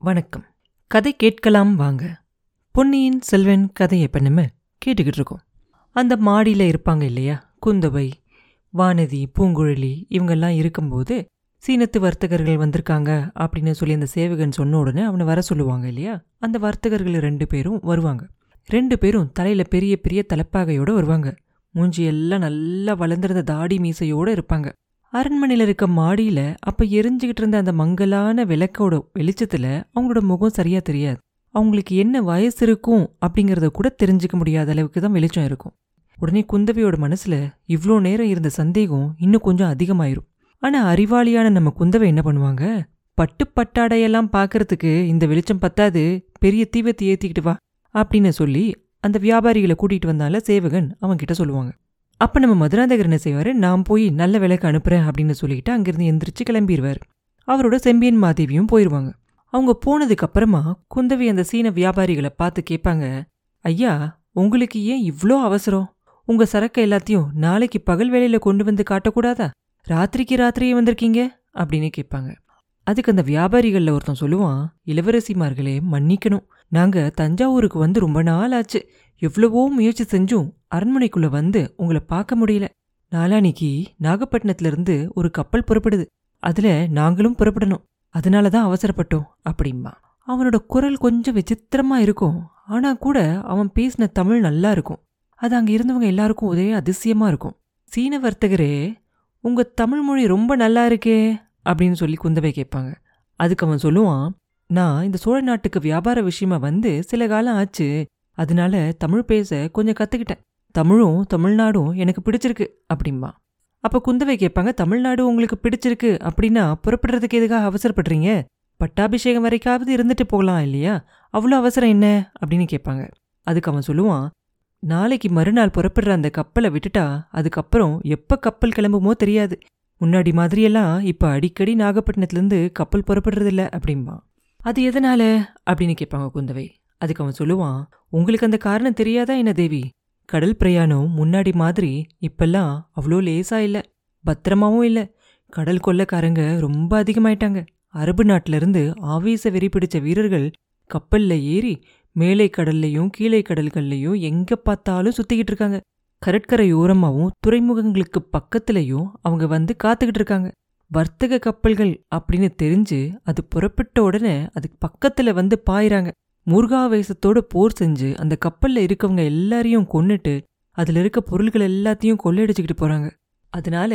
வணக்கம். கதை கேட்கலாம் வாங்க. பொன்னியின் செல்வன் கதையை இப்போ நம்ம கேட்டுக்கிட்டு இருக்கோம். அந்த மாடியில் இருப்பாங்க இல்லையா? குந்தவை வானதி பூங்குழலி இவங்கெல்லாம் இருக்கும்போது சீனத்து வர்த்தகர்கள் வந்திருக்காங்க அப்படின்னு சொல்லி அந்த சேவகன் சொன்ன உடனே அவனை வர சொல்லுவாங்க இல்லையா? அந்த வர்த்தகர்கள் ரெண்டு பேரும் வருவாங்க. ரெண்டு பேரும் தலையில பெரிய பெரிய தலைப்பாகையோடு வருவாங்க. மூஞ்சி எல்லாம் நல்லா வளர்ந்துருந்த தாடி மீசையோட இருப்பாங்க. அரண்மனையில் இருக்க மாடியில் அப்போ எரிஞ்சுக்கிட்டு இருந்த அந்த மங்கலான விளக்கோட வெளிச்சத்தில் அவங்களோட முகம் சரியா தெரியாது. அவங்களுக்கு என்ன வயசு இருக்கும் அப்படிங்கிறத கூட தெரிஞ்சுக்க முடியாத அளவுக்கு தான் வெளிச்சம் இருக்கும். உடனே குந்தவையோட மனசுல இவ்வளோ நேரம் இருந்த சந்தேகம் இன்னும் கொஞ்சம் அதிகமாயிரும். ஆனா அறிவாளியான நம்ம குந்தவை என்ன பண்ணுவாங்க? பட்டு பட்டாடையெல்லாம் பார்க்கறதுக்கு இந்த வெளிச்சம் பத்தாது பெரிய தீவத்தை ஏத்திக்கிட்டு வா அப்படின்னு சொல்லி அந்த வியாபாரிகளை கூட்டிட்டு வந்தால சேவகன் அவன்கிட்ட சொல்லுவாங்க. அப்ப நம்ம மதுராந்தகர் என்ன செய்வாரு? நான் போய் நல்ல விலைக்கு அனுப்புறேன் அப்படின்னு சொல்லிட்டு அங்கேருந்து எந்திரிச்சு கிளம்பிடுவார் அவரோட செம்பியன் மாதேவியும் போயிடுவாங்க அவங்க போனதுக்கப்புறமா குந்தவி அந்த சீன வியாபாரிகளை பார்த்து கேட்பாங்க ஐயா உங்களுக்கு ஏன் இவ்ளோ அவசரம்? உங்க சரக்கு எல்லாத்தையும் நாளைக்கு பகல் வேலையில் கொண்டு வந்து காட்டக்கூடாதா? ராத்திரிக்கு ராத்திரியே வந்திருக்கீங்க? அப்படின்னு கேட்பாங்க. அதுக்கு அந்த வியாபாரிகள்ல ஒருத்தன் சொல்லுவான் இளவரசிமார்களே மன்னிக்கணும். நாங்க தஞ்சாவூருக்கு வந்து ரொம்ப நாள் ஆச்சு. எவ்வளவோ முயற்சி செஞ்சும் அரண்மனைக்குள்ள வந்து உங்களை பார்க்க முடியல. நாளானிக்கு நாகப்பட்டினத்துல இருந்து ஒரு கப்பல் புறப்படுது. அதுல நாங்களும் புறப்படணும். அதனால தான் அவசரப்பட்டோம் அப்படிம்பா. அவனோட குரல் கொஞ்சம் விசித்திரமா இருக்கும். ஆனா கூட அவன் பேசின தமிழ் நல்லா இருக்கும். அது அங்க இருந்தவங்க எல்லாருக்கும் ஒரே அதிசயமா இருக்கும். சீன வர்த்தகரே உங்க தமிழ் மொழி ரொம்ப நல்லா இருக்கே அப்படின்னு சொல்லி குந்தவை கேட்பாங்க. அதுக்கு அவன் சொல்லுவான் நான் இந்த சோழ நாட்டுக்கு வியாபார விஷயமா வந்து சில காலம் ஆச்சு அதனால தமிழ் பேச கொஞ்சம் கத்துக்கிட்டேன். தமிழும் தமிழ்நாடும் எனக்கு பிடிச்சிருக்கு அப்படிம்பா. அப்ப குந்தவை கேட்பாங்க தமிழ்நாடு உங்களுக்கு பிடிச்சிருக்கு அப்படின்னா புறப்படுறதுக்கு எதுக்காக அவசரப்படுறீங்க? பட்டாபிஷேகம் வரைக்காவது இருந்துட்டு போகலாம் இல்லையா? அவ்வளோ அவசரம் என்ன? அப்படின்னு கேட்பாங்க. அதுக்கு அவன் சொல்லுவான் நாளைக்கு மறுநாள் புறப்படுற அந்த கப்பலை விட்டுட்டா அதுக்கப்புறம் எப்ப கப்பல் கிளம்புமோ தெரியாது. முன்னாடி மாதிரியெல்லாம் இப்ப அடிக்கடி நாகப்பட்டினத்துலேருந்து கப்பல் புறப்படுறதில்ல அப்படிம்பா. அது எதனால? அப்படின்னு கேட்பாங்க குந்தவை. அதுக்கு அவன் சொல்லுவான் உங்களுக்கு அந்த காரணம் தெரியாதா என்ன தேவி? கடல் பிரயாணம் முன்னாடி மாதிரி இப்பெல்லாம் அவ்வளோ லேசா இல்ல பத்திரமாவும் இல்ல. கடல் கொள்ளக்காரங்க ரொம்ப அதிகமாயிட்டாங்க. அரபு நாட்டுல இருந்து ஆவேச வெறி பிடிச்ச வீரர்கள் கப்பல்ல ஏறி மேலை கடல்லையும் கீழே கடல்கள்லையும் எங்க பார்த்தாலும் சுத்திக்கிட்டு இருக்காங்க. கடற்கரை ஓரமாகவும் துறைமுகங்களுக்கு பக்கத்துலயும் அவங்க வந்து காத்துக்கிட்டு இருக்காங்க. வர்த்தக கப்பல்கள் அப்படின்னு தெரிஞ்சு அது புறப்பட்ட உடனே அதுக்கு பக்கத்துல வந்து பாயிறாங்க. முருகாவேசத்தோட போர் செஞ்சு அந்த கப்பல்ல இருக்கவங்க எல்லாரையும் கொன்னுட்டு அதுல இருக்க பொருள்கள் எல்லாத்தையும் கொள்ளையடிச்சுக்கிட்டு போறாங்க. அதனால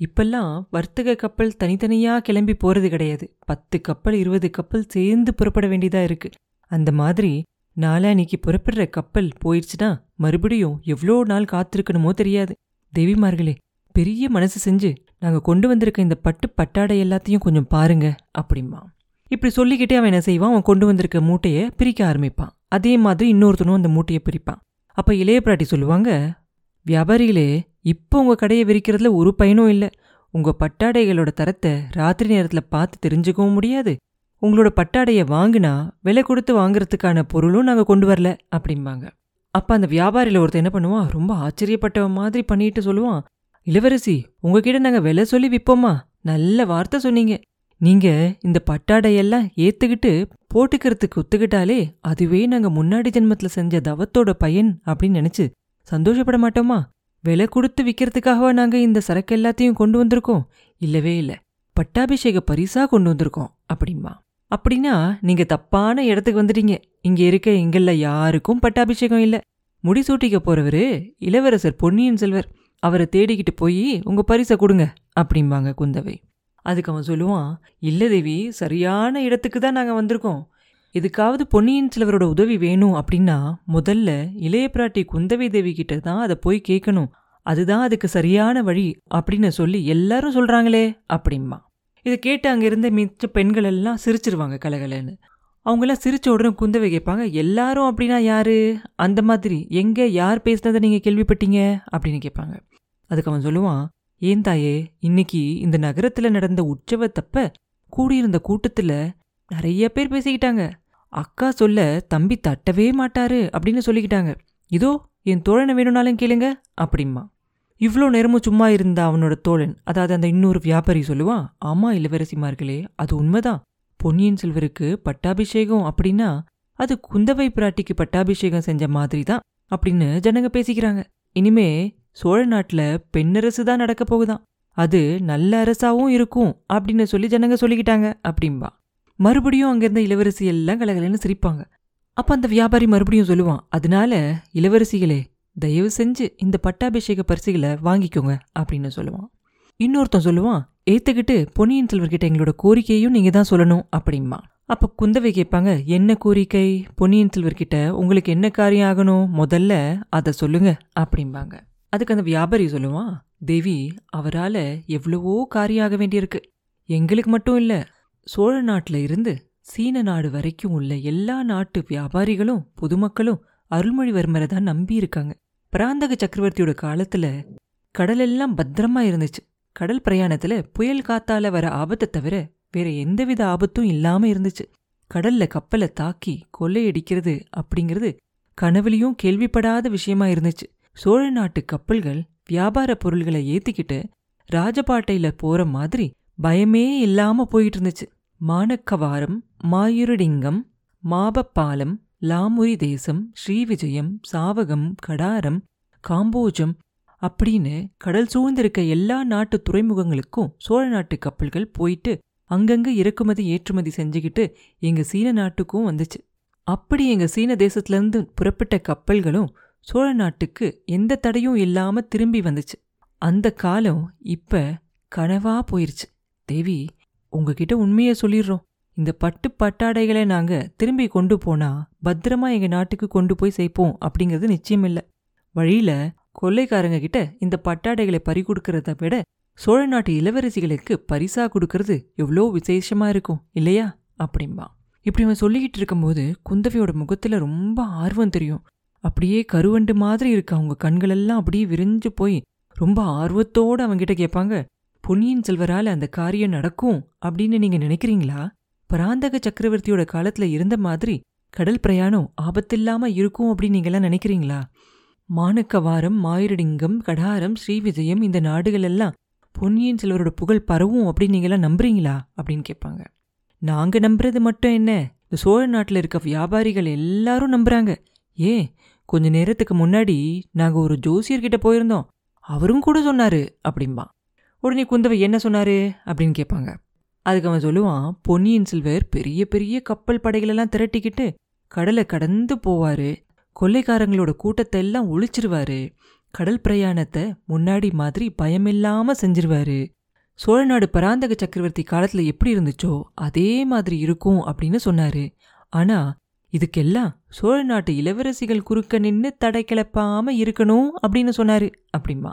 இப்பெல்லாம் வர்த்தக கப்பல் தனித்தனியா கிளம்பி போறது கிடையாது. பத்து கப்பல் இருபது கப்பல் சேர்ந்து புறப்பட வேண்டியதா இருக்கு. அந்த மாதிரி நாளானிக்கு புறப்படுற கப்பல் போயிடுச்சுன்னா மறுபடியும் எவ்வளோ நாள் காத்திருக்கணுமோ தெரியாது. தேவிமார்களே பெரிய மனசு செஞ்சு நாங்க கொண்டு வந்திருக்க இந்த பட்டு பட்டாடை எல்லாத்தையும் கொஞ்சம் பாருங்க அப்படிமா இப்படி சொல்லிக்கிட்டே அவன் என்ன செய்வான்? அவன் கொண்டு வந்திருக்க மூட்டையை பிரிக்க ஆரம்பிப்பான். அதே மாதிரி இன்னொருத்தனும் அந்த மூட்டையை பிரிப்பான். அப்ப இளைய பிராட்டி சொல்லுவாங்க வியாபாரிகளே இப்போ உங்க கடையை விரிக்கிறதுல ஒரு பயனும் இல்லை. உங்க பட்டாடைகளோட தரத்தை ராத்திரி நேரத்துல பார்த்து தெரிஞ்சுக்கவும் முடியாது. உங்களோட பட்டாடையை வாங்கினா விலை கொடுத்து வாங்குறதுக்கான பொருளும் நாங்க கொண்டு வரல அப்படிம்பாங்க. அப்போ அந்த வியாபாரியில் ஒருத்தன் என்ன பண்ணுவான்? ரொம்ப ஆச்சரியப்பட்டவன் மாதிரி பண்ணிட்டு சொல்லுவான் இளவரசி உங்ககிட்ட நாங்க விலை சொல்லி விப்போமா? நல்ல வார்த்தை சொன்னீங்க. நீங்க இந்த பட்டாடையெல்லாம் ஏத்துக்கிட்டு போட்டுக்கிறதுக்கு ஒத்துக்கிட்டாலே அதுவே நாங்க முன்னாடி ஜென்மத்துல செஞ்ச தவத்தோட பயன் அப்படின்னு நினைச்சு சந்தோஷப்பட மாட்டோமா? விலை கொடுத்து விற்கிறதுக்காகவா நாங்க இந்த சரக்கு எல்லாத்தையும் கொண்டு வந்திருக்கோம்? இல்லவே இல்ல. பட்டாபிஷேக பரிசா கொண்டு வந்திருக்கோம் அப்படிமா அப்படின்னா நீங்க தப்பான இடத்துக்கு வந்துட்டீங்க. இங்க இருக்க எங்கள்ல யாருக்கும் பட்டாபிஷேகம் இல்ல. முடிசூட்டிக்க போறவரு இளவரசர் பொன்னியின் செல்வர். அவரை தேடிக்கிட்டு போய் உங்க பரிசை கொடுங்க அப்படிம்பாங்க குந்தவை. அதுக்கு அவன் சொல்லுவான் இல்லை தேவி சரியான இடத்துக்கு தான் நாங்கள் வந்திருக்கோம். எதுக்காவது பொன்னியின் செல்வரோட உதவி வேணும் அப்படின்னா முதல்ல இளைய பிராட்டி குந்தவை தேவி கிட்ட தான் அதை போய் கேட்கணும் அதுதான் அதுக்கு சரியான வழி அப்படின்னு சொல்லி எல்லாரும் சொல்கிறாங்களே அப்படிம்பா. இதை கேட்டு அங்கேருந்து மிச்ச பெண்கள் எல்லாம் சிரிச்சிருவாங்க கலகலன்னு. அவங்கெல்லாம் சிரிச்ச உடனே குந்தவை கேட்பாங்க எல்லாரும் அப்படின்னா யாரு? அந்த மாதிரி எங்கே யார் பேசினதை நீங்கள் கேள்விப்பட்டீங்க? அப்படின்னு கேட்பாங்க. அதுக்கு அவன் சொல்லுவான் ஏன் தாயே இன்னைக்கு இந்த நகரத்துல நடந்த உற்சவத்தப்ப கூடியிருந்த கூட்டத்துல நிறைய பேர் பேசிக்கிட்டாங்க. அக்கா சொல்ல தம்பி தட்டவே மாட்டாரு அப்படின்னு சொல்லிக்கிட்டாங்க. இதோ என் தோழனை வேணும்னாலும் கேளுங்க அப்படிம்மா. இவ்வளோ நேரமும் சும்மா இருந்த அவனோட தோழன் அதாவது அந்த இன்னொரு வியாபாரி சொல்லுவான் ஆமா இளவரசிமார்களே அது உண்மைதான். பொன்னியின் செல்வருக்கு பட்டாபிஷேகம் அப்படின்னா அது குந்தவை பிராட்டிக்கு பட்டாபிஷேகம் செஞ்ச மாதிரி தான் அப்படின்னு ஜனங்க பேசிக்கிறாங்க. இனிமே சோழ நாட்டுல பெண்ணரசு தான் நடக்க போகுதான். அது நல்ல அரசாவும் இருக்கும் அப்படின்னு சொல்லி ஜனங்க சொல்லிக்கிட்டாங்க அப்படிம்பா. மறுபடியும் அங்கிருந்த இளவரசி எல்லாம் கலகலன்னு சிரிப்பாங்க. அப்ப அந்த வியாபாரி மறுபடியும் சொல்லுவான் அதனால இளவரசிகளே தயவு செஞ்சு இந்த பட்டாபிஷேக பரிசுகளை வாங்கிக்கோங்க அப்படின்னு சொல்லுவான். இன்னொருத்தன் சொல்லுவான் ஏத்துக்கிட்டு பொன்னியின் செல்வர்கிட்ட எங்களோட கோரிக்கையும் நீங்க தான் சொல்லணும் அப்படிம்பா. அப்ப குந்தவை கேட்பாங்க என்ன கோரிக்கை? பொன்னியின் செல்வர்கிட்ட உங்களுக்கு என்ன காரியம் ஆகணும்? முதல்ல அதை சொல்லுங்க அப்படிம்பாங்க. அதுக்கு அந்த வியாபாரி சொல்லுவான் தேவி அவரால எவ்வளவோ காரியாக வேண்டியிருக்கு. எங்களுக்கு மட்டும் இல்ல சோழ நாட்டுல இருந்து சீன நாடு வரைக்கும் உள்ள எல்லா நாட்டு வியாபாரிகளும் பொதுமக்களும் அருள்மொழிவர்மரை தான் நம்பி இருக்காங்க. பராந்தக சக்கரவர்த்தியோட காலத்துல கடலெல்லாம் பத்திரமா இருந்துச்சு. கடல் பிரயாணத்துல புயல் காத்தால வர ஆபத்தை தவிர வேற எந்தவித ஆபத்தும் இல்லாம இருந்துச்சு. கடல்ல கப்பலை தாக்கி கொள்ளையடிக்கிறது அப்படிங்கிறது கனவுலையும் கேள்விப்படாத விஷயமா இருந்துச்சு. சோழ நாட்டு கப்பல்கள் வியாபார பொருள்களை ஏத்திக்கிட்டு ராஜபாட்டையில போற மாதிரி பயமே இல்லாம போயிட்டு இருந்துச்சு மானக்கவாரம் மாயுரடிங்கம் மாபப்பாலம் லாமுரி தேசம் ஸ்ரீவிஜயம் சாவகம் கடாரம் காம்போஜம் அப்படின்னு கடல் சூழ்ந்திருக்க எல்லா நாட்டு துறைமுகங்களுக்கும் சோழ நாட்டு கப்பல்கள் போயிட்டு அங்கங்க இறக்குமதி ஏற்றுமதி செஞ்சுக்கிட்டு எங்க சீன நாட்டுக்கும் வந்துச்சு. அப்படி எங்க சீன தேசத்திலிருந்து புறப்பட்ட கப்பல்களும் சோழ நாட்டுக்கு எந்த தடையும் இல்லாம திரும்பி வந்துச்சு. அந்த காலம் இப்ப கனவா போயிருச்சு. தேவி உங்ககிட்ட உண்மையை சொல்லிடுறோம். இந்த பட்டு பட்டாடைகளை நாங்க திரும்பி கொண்டு போனா பத்திரமா எங்க நாட்டுக்கு கொண்டு போய் சேர்ப்போம் அப்படிங்கிறது நிச்சயம் இல்ல. வழியில கொள்ளைக்காரங்க கிட்ட இந்த பட்டாடைகளை பறி கொடுக்கறத விட சோழ நாட்டு இளவரசிகளுக்கு பரிசா கொடுக்கறது எவ்வளோ விசேஷமா இருக்கும் இல்லையா? அப்படிம்பா. இப்படி அவன் சொல்லிக்கிட்டு இருக்கும்போது குந்தவையோட முகத்துல ரொம்ப ஆர்வம் தெரியும். அப்படியே கருவண்டு மாதிரி இருக்கு. அவங்க கண்களெல்லாம் அப்படியே விரிஞ்சு போய் ரொம்ப ஆர்வத்தோட அவங்கிட்ட கேட்பாங்க பொன்னியின் செல்வரால அந்த காரியம் நடக்கும் அப்படின்னு நீங்க நினைக்கிறீங்களா? பராந்தக சக்கரவர்த்தியோட காலத்துல இருந்த மாதிரி கடல் பிரயாணம் ஆபத்தில்லாம இருக்கும் அப்படின்னு நீங்கெல்லாம் நினைக்கிறீங்களா? மானக்கவாரம் மாயிரடிங்கம் கடாரம் ஸ்ரீவிஜயம் இந்த நாடுகள் எல்லாம் பொன்னியின் செல்வரோட புகழ் பரவும் அப்படின்னு நீங்கெல்லாம் நம்புறீங்களா? அப்படின்னு கேட்பாங்க. நாங்க நம்புறது மட்டும் என்ன? இந்த சோழ நாட்டுல இருக்க வியாபாரிகள் எல்லாரும் நம்புறாங்க. ஏன்? கொஞ்ச நேரத்துக்கு முன்னாடி நாங்க ஒரு ஜோசியர்கிட்ட போயிருந்தோம். அவரும் கூட சொன்னாரு அப்படிம்பா. உடனே குந்தவை என்ன சொன்னாரு? அப்படின்னு கேட்பாங்க. அதுக்கு அவன் சொல்லுவான் பொன்னியின் செல்வர் பெரிய பெரிய கப்பல் படைகளெல்லாம் திரட்டிக்கிட்டு கடலை கடந்து போவாரு. கொள்ளைக்காரங்களோட கூட்டத்தை எல்லாம் ஒழிச்சிருவாரு. கடல் பிரயாணத்தை முன்னாடி மாதிரி பயமில்லாம செஞ்சிருவாரு. சோழநாடு பராந்தக சக்கரவர்த்தி காலத்துல எப்படி இருந்துச்சோ அதே மாதிரி இருக்கும் அப்படின்னு சொன்னாரு. ஆனா இதுக்கெல்லாம் சோழ நாட்டு இளவரசிகள் குறுக்க நின்னு தடை கிளப்பாம இருக்கணும் அப்படின்னு சொன்னாரு. அப்படிமா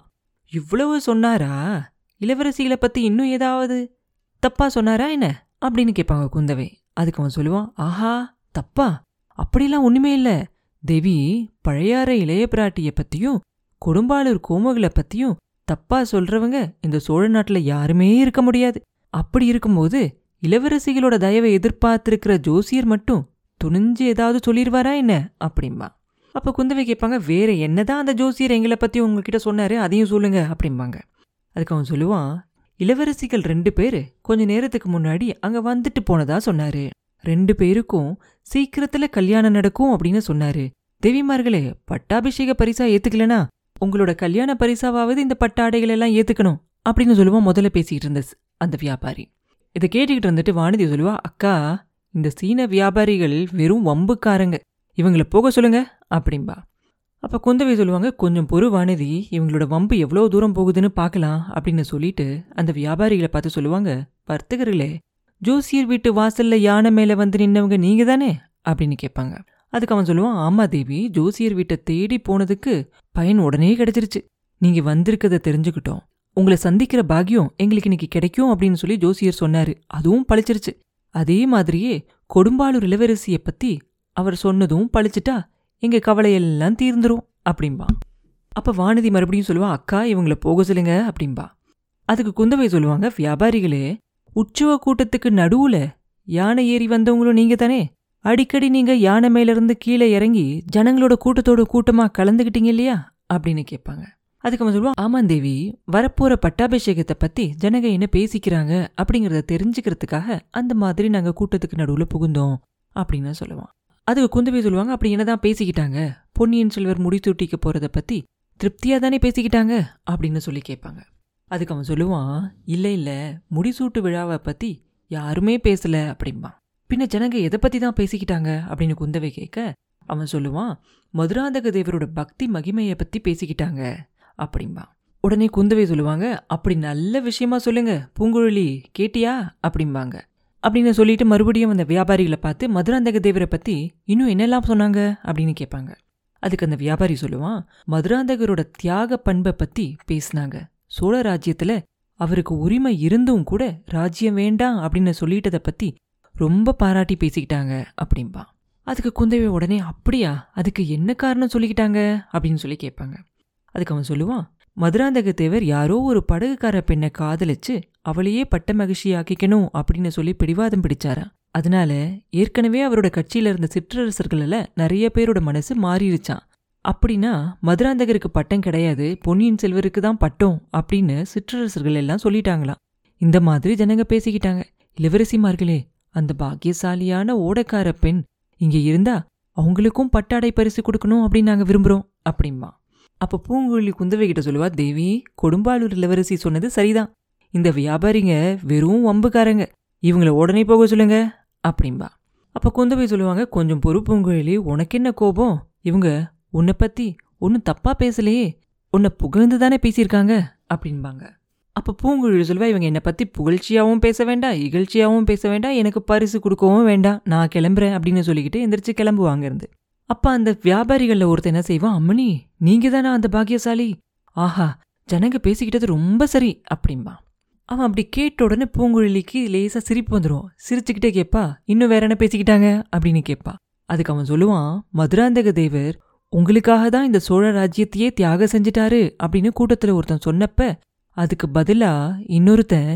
இவ்வளவு சொன்னாரா? இளவரசிகளை பத்தி இன்னும் ஏதாவது தப்பா சொன்னாரா என்ன? அப்படின்னு கேட்பாங்க குந்தவை. அதுக்கு அவன் சொல்லுவான் ஆஹா தப்பா. அப்படிலாம் ஒண்ணுமே இல்ல. தேவி பழையாற இளைய பிராட்டிய பத்தியும் கொடும்பாளூர் கோமகளை பத்தியும் தப்பா சொல்றவங்க இந்த சோழ நாட்டுல யாருமே இருக்க முடியாது. அப்படி இருக்கும்போது இளவரசிகளோட தயவை எதிர்பார்த்திருக்கிற ஜோசியர் மட்டும் துணிஞ்சு ஏதாவது சொல்லிடுவாரா என்ன? அப்படிம்பா. அப்போ குந்தவை கேட்பாங்க வேற என்னதான் அந்த ஜோசியர் எங்களை பத்தி உங்ககிட்ட சொன்னாரு அதையும் சொல்லுங்க அப்படிம்பாங்க. அதுக்கு அவன் சொல்லுவான் இளவரசிகள் ரெண்டு பேரு கொஞ்ச நேரத்துக்கு முன்னாடி அங்க வந்துட்டு போனதா சொன்னாரு. ரெண்டு பேருக்கும் சீக்கிரத்துல கல்யாணம் நடக்கும் அப்படின்னு சொன்னாரு. தேவிமார்களே பட்டாபிஷேக பரிசா ஏத்துக்கலனா? உங்களோட கல்யாண பரிசாவாவது இந்த பட்டாடைகள் எல்லாம் ஏத்துக்கணும் அப்படின்னு சொல்லுவான் முதல்ல பேசிக்கிட்டு இருந்த அந்த வியாபாரி. இதை கேட்டுக்கிட்டு இருந்துட்டு வானதி சொல்லுவா அக்கா இந்த சீன வியாபாரிகள் வெறும் வம்புக்காரங்க. இவங்கள போக சொல்லுங்க அப்படிம்பா. அப்ப குந்தவை சொல்லுவாங்க கொஞ்சம் பொறு வானதி இவங்களோட வம்பு எவ்வளோ தூரம் போகுதுன்னு பார்க்கலாம் அப்படின்னு சொல்லிட்டு அந்த வியாபாரிகளை பார்த்து சொல்லுவாங்க வர்த்தகர்களே ஜோசியர் வீட்டு வாசல்ல யானை மேல வந்து நின்னவங்க நீங்க தானே? அப்படின்னு கேட்பாங்க. அதுக்கு அவன் சொல்லுவான் ஆமா தேவி ஜோசியர் வீட்டை தேடி போனதுக்கு பயன் உடனே கிடைச்சிருச்சு. நீங்க வந்திருக்கத தெரிஞ்சுக்கிட்டோம். உங்களை சந்திக்கிற பாக்கியம் எங்களுக்கு இன்னைக்கு கிடைக்கும் அப்படின்னு சொல்லி ஜோசியர் சொன்னாரு. அதுவும் பழிச்சிருச்சு. அதே மாதிரியே கொடும்பாளூர் இளவரசிய பத்தி அவர் சொன்னதும் பழிச்சிட்டா எங்க கவலையெல்லாம் தீர்ந்துரும் அப்படின்பா அப்ப வானதி மறுபடியும் சொல்லுவா அக்கா இவங்கள போக சொல்லுங்க அப்படிம்பா. அதுக்கு குந்தவை சொல்லுவாங்க வியாபாரிகளே உற்சவ கூட்டத்துக்கு நடுவுல யானை ஏறி வந்தவங்களும் நீங்க தானே? அடிக்கடி நீங்க யானை மேல இருந்து கீழே இறங்கி ஜனங்களோட கூட்டத்தோட கூட்டமா கலந்துக்கிட்டீங்க இல்லையா? அப்படின்னு கேட்பாங்க. அதுக்கு அவன் சொல்லுவான் ஆமாம் தேவி வரப்போற பட்டாபிஷேகத்தை பத்தி ஜனக என்ன பேசிக்கிறாங்க அப்படிங்கறத தெரிஞ்சுக்கிறதுக்காக அந்த மாதிரி நாங்க கூட்டத்துக்கு நடுவுல புகுந்தோம் அப்படின்னு சொல்லுவான் அதுக்கு குந்தவை சொல்லுவாங்க அப்படி என்னதான் பேசிக்கிட்டாங்க? பொன்னியின் செல்வர் முடிசூட்டிக்க போறத பத்தி திருப்தியா தானே பேசிக்கிட்டாங்க? அப்படின்னு சொல்லி கேட்பாங்க. அதுக்கு அவன் சொல்லுவான் இல்லை இல்லை முடிசூட்டு விழாவை பத்தி யாருமே பேசல அப்படிம்பான் பின்ன ஜனங்க எதை பத்தி தான் பேசிக்கிட்டாங்க? அப்படின்னு குந்தவை கேட்க அவன் சொல்லுவான் மதுராந்தக தேவரோட பக்தி மகிமையை பத்தி பேசிக்கிட்டாங்க. அப்படிம்பா. உடனே குந்தவை சொல்லுவாங்க அப்படி நல்ல விஷயமா சொல்லுங்க. பூங்குழலி கேட்டியா? அப்படிம்பாங்க. அப்படின்னு சொல்லிட்டு மறுபடியும் அந்த வியாபாரிகளை பார்த்து மதுராந்தக தேவரை பத்தி இன்னும் என்னெல்லாம் சொன்னாங்க? அப்படின்னு கேட்பாங்க. அதுக்கு அந்த வியாபாரி சொல்லுவான் மதுராந்தகரோட தியாக பண்பை பத்தி பேசினாங்க. சோழ ராஜ்யத்துல அவருக்கு உரிமை இருந்தும் கூட ராஜ்யம் வேண்டாம் அப்படின்னு சொல்லிட்டதை பத்தி ரொம்ப பாராட்டி பேசிக்கிட்டாங்க அப்படின்பா அதுக்கு குந்தவை உடனே அப்படியா? அதுக்கு என்ன காரணம் சொல்லிக்கிட்டாங்க? அப்படின்னு சொல்லி கேட்பாங்க. அதுக்கு அவன் சொல்லுவான் மதுராந்தக தேவர் யாரோ ஒரு படகுக்கார பெண்ணை காதலிச்சு அவளையே பட்ட மகிழ்ச்சியாக்கிக்கணும் அப்படின்னு சொல்லி பிடிவாதம் பிடிச்சாராம். அதனால ஏற்கனவே அவரோட கட்சியில இருந்த சிற்றரசர்கள்ல நிறைய பேரோட மனசு மாறிடுச்சான் அப்படின்னா மதுராந்தகருக்கு பட்டம் கிடையாது பொன்னியின் செல்வருக்கு தான் பட்டம் அப்படின்னு சிற்றரசர்கள் எல்லாம் சொல்லிட்டாங்களாம். இந்த மாதிரி ஜனங்க பேசிக்கிட்டாங்க. இளவரசிமார்களே அந்த பாக்கியசாலியான ஓடக்கார பெண் இங்க இருந்தா அவங்களுக்கும் பட்டாடை பரிசு கொடுக்கணும் அப்படின்னு நாங்க விரும்புறோம் அப்படிம்பா அப்போ பூங்குழலி குந்தவை கிட்ட சொல்லுவா தேவி கொடும்பாலூர் இளவரசி சொன்னது சரிதான். இந்த வியாபாரிங்க வெறும் வம்புக்காரங்க. இவங்கள உடனே போக சொல்லுங்க அப்படிம்பா. அப்போ குந்தவை சொல்லுவாங்க கொஞ்சம் பொறு பூங்குழலி உனக்கு என்ன கோபம்? இவங்க உன்னை பத்தி ஒன்றும் தப்பா பேசலையே. உன்னை புகழ்ந்து தானே பேசியிருக்காங்க அப்படின்பாங்க அப்போ பூங்குழலி சொல்லுவா இவங்க என்னை பத்தி புகழ்ச்சியாகவும் பேச வேண்டாம் இகழ்ச்சியாகவும் பேச வேண்டாம் எனக்கு பரிசு கொடுக்கவும் வேண்டாம். நான் கிளம்புறேன் அப்படின்னு சொல்லிக்கிட்டு எந்திரிச்சு கிளம்புவாங்க இருந்து. அப்ப அந்த வியாபாரிகள்ல ஒருத்தன் என்ன செய்வான்? அம்மணி நீங்க தானா அந்த பாக்கியசாலி? ஆஹா ஜனங்க பேசிக்கிட்டது ரொம்ப சரி அப்படிம்பான் அவன் அப்படி கேட்ட உடனே பூங்குழலிக்கு லேசா சிரிப்பு வந்துடும் சிரிச்சுக்கிட்டே கேட்பா இன்னும் வேற என்ன பேசிக்கிட்டாங்க? அப்படின்னு கேட்பா அதுக்கு அவன் சொல்லுவான் மதுராந்தக தேவர் உங்களுக்காக தான் இந்த சோழ ராஜ்யத்தையே தியாகம் செஞ்சிட்டாரு அப்படின்னு கூட்டத்துல ஒருத்தன் சொன்னப்ப அதுக்கு பதிலா இன்னொருத்தன்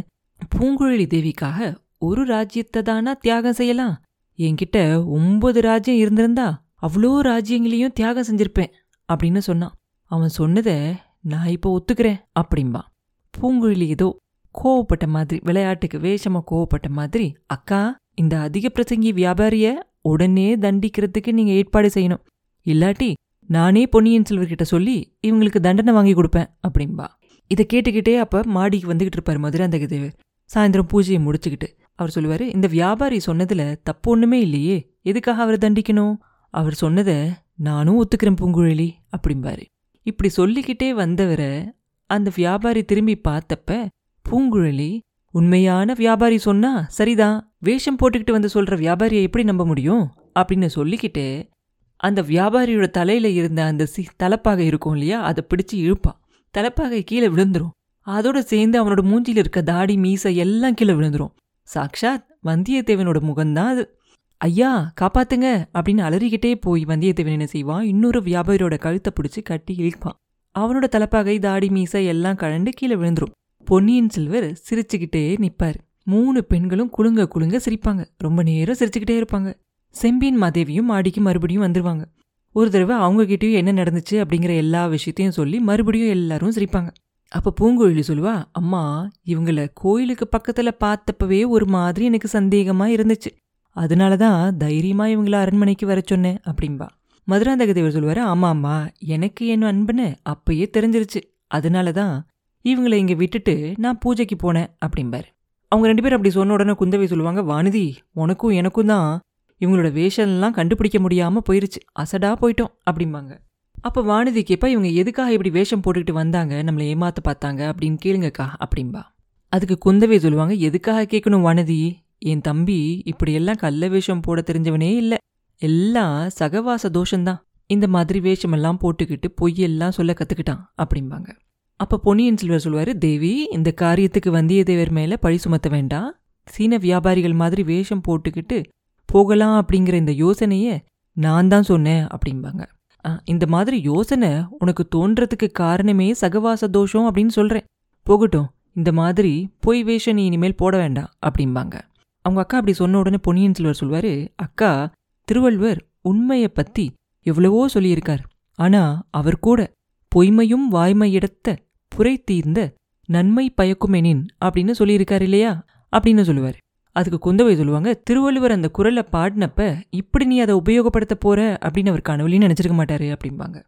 பூங்குழலி தேவிக்காக ஒரு ராஜ்யத்தை தானா தியாகம் செய்யலாம்? என்கிட்ட ஒன்பது ராஜ்யம் இருந்திருந்தா அவ்வளோ ராஜ்யங்களையும் தியாகம் செஞ்சிருப்பேன் அப்படின்னு சொன்னான். அவன் சொன்னதை நான் இப்போ ஒத்துக்கிறேன் அப்படிம்பா. பூங்குழலி ஏதோ கோவப்பட்ட மாதிரி விளையாட்டுக்கு வேஷமா கோவப்பட்ட மாதிரி அக்கா இந்த அதிக பிரசங்கி வியாபாரிய உடனே தண்டிக்கிறதுக்கு நீங்க ஏற்பாடு செய்யணும். இல்லாட்டி நானே பொன்னியின் செல்வர்கிட்ட சொல்லி இவங்களுக்கு தண்டனை வாங்கி கொடுப்பேன் அப்படிம்பா. இதை கேட்டுக்கிட்டே அப்ப மாடிக்கு வந்துகிட்டு இருப்பாரு மதுராந்தக தேவர் சாயந்தரம் பூஜையை முடிச்சுக்கிட்டு அவர் சொல்லுவாரு இந்த வியாபாரி சொன்னதுல தப்பு ஒண்ணுமே இல்லையே எதுக்காக அவரை தண்டிக்கணும்? அவர் சொன்னதை நானும் ஒத்துக்கிறேன் பூங்குழலி அப்படிம்பாரு. இப்படி சொல்லிக்கிட்டே வந்தவரை அந்த வியாபாரி திரும்பி பார்த்தப்ப பூங்குழலி உண்மையான வியாபாரி சொன்னா சரிதான் வேஷம் போட்டுக்கிட்டு வந்து சொல்ற வியாபாரியை எப்படி நம்ப முடியும்? அப்படின்னு சொல்லிக்கிட்டு அந்த வியாபாரியோட தலையில இருந்த அந்த சி தலைப்பாகை இருக்கும் இல்லையா அதை பிடிச்சு இழுப்பான் தலைப்பாகை கீழே விழுந்துரும். அதோட சேர்ந்து அவனோட மூஞ்சில இருக்க தாடி மீசை எல்லாம் கீழே விழுந்துரும். சாக்ஷாத் வந்தியத்தேவனோட முகம்தான் அது. ஐயா காப்பாத்துங்க அப்படின்னு அலறிக்கிட்டே போய் வந்தியத்தேவன் என்ன செய்வான்? இன்னொரு வியாபாரியோட கழுத்தை பிடிச்சி கட்டி இழுப்பான். அவனோட தலைப்பாகை தாடி மீசை எல்லாம் கழண்டு கீழே விழுந்துரும். பொன்னியின் செல்வர் சிரிச்சுக்கிட்டே நிற்பார் மூணு பெண்களும் குலுங்க குலுங்க சிரிப்பாங்க. ரொம்ப நேரம் சிரிச்சுக்கிட்டே இருப்பாங்க. செம்பியன் மாதேவியும் மாடிக்கு மறுபடியும் வந்துருவாங்க. ஒரு தடவை அவங்க கிட்டயும் என்ன நடந்துச்சு அப்படிங்கிற எல்லா விஷயத்தையும் சொல்லி மறுபடியும் எல்லாரும் சிரிப்பாங்க. அப்போ பூங்குழலி சொல்லுவா அம்மா இவங்கள கோயிலுக்கு பக்கத்துல பார்த்தப்பவே ஒரு மாதிரி எனக்கு சந்தேகமா இருந்துச்சு. அதனால தான் தைரியமாக இவங்கள அரண்மனைக்கு வர சொன்னேன் அப்படின்பா மதுராந்தக தேவர் ஆமாம்மா எனக்கு என் அன்புன்னு அப்பயே தெரிஞ்சிருச்சு. அதனாலதான் இவங்களை இங்கே விட்டுட்டு நான் பூஜைக்கு போனேன் அப்படிம்பார். அவங்க ரெண்டு பேரும் அப்படி சொன்ன உடனே குந்தவை சொல்லுவாங்க வானதி உனக்கும் எனக்கும் தான் இவங்களோட வேஷம்லாம் கண்டுபிடிக்க முடியாமல் போயிருச்சு. அசடா போயிட்டோம் அப்படிம்பாங்க. அப்போ வானதி கேப்பா இவங்க எதுக்காக இப்படி வேஷம் போட்டுக்கிட்டு வந்தாங்க? நம்மளை ஏமாத்த பார்த்தாங்க? அப்படின்னு கேளுங்கக்கா அப்படின்பா அதுக்கு குந்தவை சொல்லுவாங்க எதுக்காக கேட்கணும் வானதி? என் தம்பி இப்படியெல்லாம் கள்ள வேஷம் போட தெரிஞ்சவனே இல்ல. எல்லாம் சகவாச தோஷம்தான். இந்த மாதிரி வேஷமெல்லாம் போட்டுக்கிட்டு பொய்யெல்லாம் சொல்ல கத்துக்கிட்டான் அப்படிம்பாங்க. அப்ப பொன்னியின் செல்வர் சொல்லுவாரு தேவி இந்த காரியத்துக்கு வந்தியத்தேவர் மேல பழி சுமத்த வேண்டாம். சீன வியாபாரிகள் மாதிரி வேஷம் போட்டுக்கிட்டு போகலாம் அப்படிங்கிற இந்த யோசனைய நான் தான் சொன்னேன் அப்படிம்பாங்க. "ஆ, இந்த மாதிரி யோசனை உனக்கு தோன்றதுக்கு காரணமே சகவாச தோஷம் அப்படின்னு சொல்றேன். போகட்டும் இந்த மாதிரி பொய் வேஷம் நீ இனிமேல் போட வேண்டாம் அப்படிம்பாங்க. அவங்க அக்கா அப்படி சொன்ன உடனே பொன்னியின் செல்வர் சொல்வார் அக்கா திருவள்ளுவர் உண்மையை பத்தி எவ்வளவோ சொல்லியிருக்கார். ஆனா அவர் கூட பொய்மையும் வாய்மையிடத்த புரை தீர்ந்த நன்மை பயக்குமெனின் அப்படின்னு சொல்லியிருக்கார் இல்லையா? அப்படின்னு சொல்லுவார். அதுக்கு குந்தவை சொல்லுவாங்க திருவள்ளுவர் அந்த குரலை பாடினப்ப இப்படி நீ அதை உபயோகப்படுத்த போற? அப்படின்னு அவர் கனவுலையும் நினைச்சிருக்க மாட்டாரு அப்படிம்பாங்க.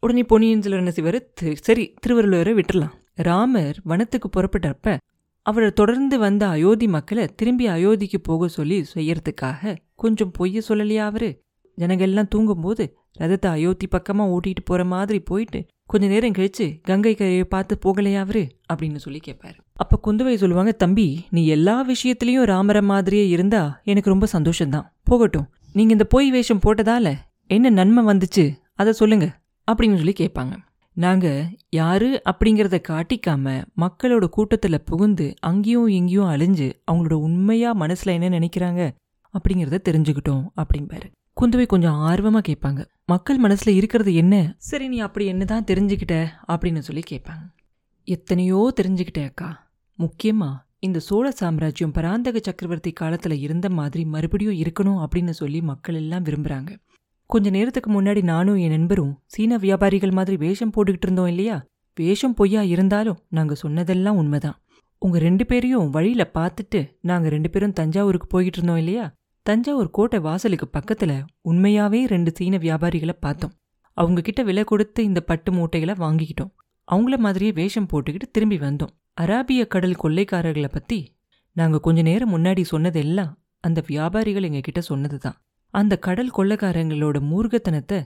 உடனே பொன்னியின் செல்வர் என்ன செய்வார்? சரி திருவள்ளுவரை விட்டுடலாம் ராமர் வனத்துக்கு புறப்பட்டப்ப அவரை தொடர்ந்து வந்த அயோத்தி மக்களை திரும்பி அயோத்திக்கு போக சொல்லி செய்யறதுக்காக கொஞ்சம் பொய்ய சொல்லலையா அவரு? ஜனங்கள்லாம் தூங்கும்போது ரதத்தை அயோத்தி பக்கமா ஓட்டிட்டு போற மாதிரி போயிட்டு கொஞ்ச நேரம் கழிச்சு கங்கை கரையை பார்த்து போகலையா அவரு? அப்படின்னு சொல்லி கேட்பாரு அப்ப குந்தவை சொல்லுவாங்க தம்பி நீ எல்லா விஷயத்திலயும் ராமர மாதிரியே இருந்தா எனக்கு ரொம்ப சந்தோஷம்தான். போகட்டும். நீங்க இந்த பொய் வேஷம் போட்டதால என்ன நன்மை வந்துச்சு? அதை சொல்லுங்க. அப்படின்னு சொல்லி கேட்பாங்க. நாங்கள் யாரு அப்படிங்கிறத காட்டிக்காம மக்களோட கூட்டத்தில் புகுந்து அங்கேயும் இங்கேயும் அழிஞ்சு அவங்களோட உண்மையாக மனசுல என்ன நினைக்கிறாங்க அப்படிங்கிறத தெரிஞ்சுக்கிட்டோம் அப்படிம்பாரு. குந்தவை கொஞ்சம் ஆர்வமாக கேட்பாங்க. மக்கள் மனசுல இருக்கிறது என்ன? சரி நீ அப்படி என்ன தான் தெரிஞ்சுக்கிட்ட? அப்படின்னு சொல்லி கேட்பாங்க. எத்தனையோ தெரிஞ்சுக்கிட்டே அக்கா. முக்கியமா இந்த சோழ சாம்ராஜ்யம் பராந்தக சக்கரவர்த்தி காலத்துல இருந்த மாதிரி மறுபடியும் இருக்கணும் அப்படின்னு சொல்லி மக்கள் எல்லாம் விரும்புறாங்க. கொஞ்ச நேரத்துக்கு முன்னாடி நானும் என் நண்பரும் சீன வியாபாரிகள் மாதிரி வேஷம் போட்டுக்கிட்டு இருந்தோம் இல்லையா? வேஷம் பொய்யா இருந்தாலும் நாங்க சொன்னதெல்லாம் உண்மைதான். உங்க ரெண்டு பேரையும் வழியில் பார்த்துட்டு நாங்க ரெண்டு பேரும் தஞ்சாவூருக்கு போய்கிட்டு இருந்தோம் இல்லையா? தஞ்சாவூர் கோட்டை வாசலுக்கு பக்கத்துல உண்மையாவே ரெண்டு சீன வியாபாரிகளை பார்த்தோம். அவங்க கிட்ட விலை கொடுத்து இந்த பட்டு மூட்டைகளை வாங்கிக்கிட்டோம். அவங்கள மாதிரியே வேஷம் போட்டுக்கிட்டு திரும்பி வந்தோம். அராபிய கடல் கொள்ளைக்காரர்களை பத்தி நாங்க கொஞ்ச நேரம் முன்னாடி சொன்னதெல்லாம் அந்த வியாபாரிகள் எங்ககிட்ட சொன்னது தான் அந்த கடல் கொள்ளக்காரங்களோட மூர்கத்தனத்தை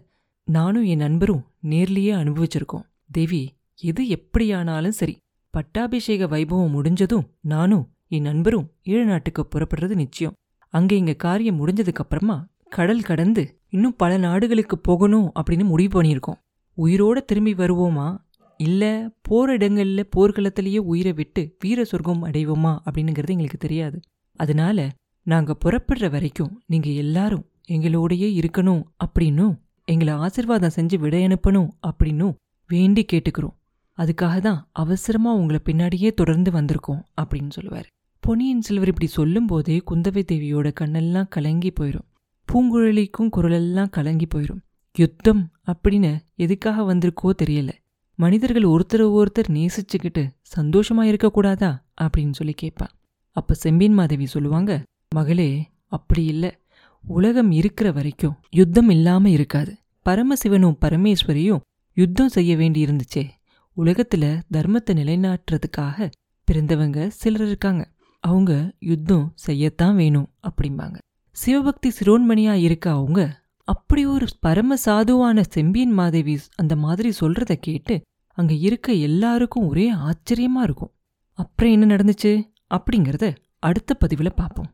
நானும் என் நண்பரும் நேர்லயே அனுபவிச்சிருக்கோம். தேவி எது எப்படியானாலும் சரி பட்டாபிஷேக வைபவம் முடிஞ்சதும் நானும் என் நண்பரும் ஈழ நாட்டுக்கு புறப்படுறது நிச்சயம். அங்க இங்க காரியம் முடிஞ்சதுக்கு அப்புறமா கடல் கடந்து இன்னும் பல நாடுகளுக்கு போகணும் அப்படின்னு முடிவு பண்ணியிருக்கோம். உயிரோட திரும்பி வருவோமா? இல்ல போர் இடங்கள்ல போர்க்களத்திலேயே உயிரை விட்டு வீர சொர்க்கம் அடைவோமா அப்படின்னுங்கிறது எங்களுக்கு தெரியாது. அதனால நாங்க புறப்படுற வரைக்கும் நீங்க எல்லாரும் எங்களோடயே இருக்கணும் அப்படின்னும் எங்களை ஆசிர்வாதம் செஞ்சு விடை அனுப்பணும் அப்படின்னும் வேண்டி கேட்டுக்கிறோம். அதுக்காக தான் அவசரமா உங்களை பின்னாடியே தொடர்ந்து வந்திருக்கோம் அப்படின்னு சொல்லுவார். பொன்னியின் செல்வர் இப்படி சொல்லும்போதே குந்தவை தேவியோட கண்ணெல்லாம் கலங்கி போயிடும் பூங்குழலிக்கும் குரலெல்லாம் கலங்கி போயிடும் யுத்தம் அப்படின்னு எதுக்காக வந்திருக்கோ தெரியல. மனிதர்கள் ஒருத்தர் ஒருத்தர் நேசிச்சுக்கிட்டு சந்தோஷமா இருக்கக்கூடாதா? அப்படின்னு சொல்லி கேட்பா. அப்ப செம்பின் மாதேவி சொல்லுவாங்க மகளே அப்படி இல்ல. உலகம் இருக்கிற வரைக்கும் யுத்தம் இல்லாம இருக்காது. பரமசிவனும் பரமேஸ்வரியும் யுத்தம் செய்ய வேண்டி இருந்துச்சே. உலகத்துல தர்மத்தை நிலைநாட்டுறதுக்காக பிறந்தவங்க சிலர் இருக்காங்க. அவங்க யுத்தம் செய்யத்தான் வேணும் அப்படிம்பாங்க. சிவபக்தி சிரோன்மணியா இருக்க அவங்க அப்படி ஒரு பரம சாதுவான செம்பியன் மாதேவி அந்த மாதிரி சொல்றத கேட்டு அங்க இருக்க எல்லாருக்கும் ஒரே ஆச்சரியமா இருக்கும். அப்புறம் என்ன நடந்துச்சு அப்படிங்கறத அடுத்த பதிவுல பார்ப்போம்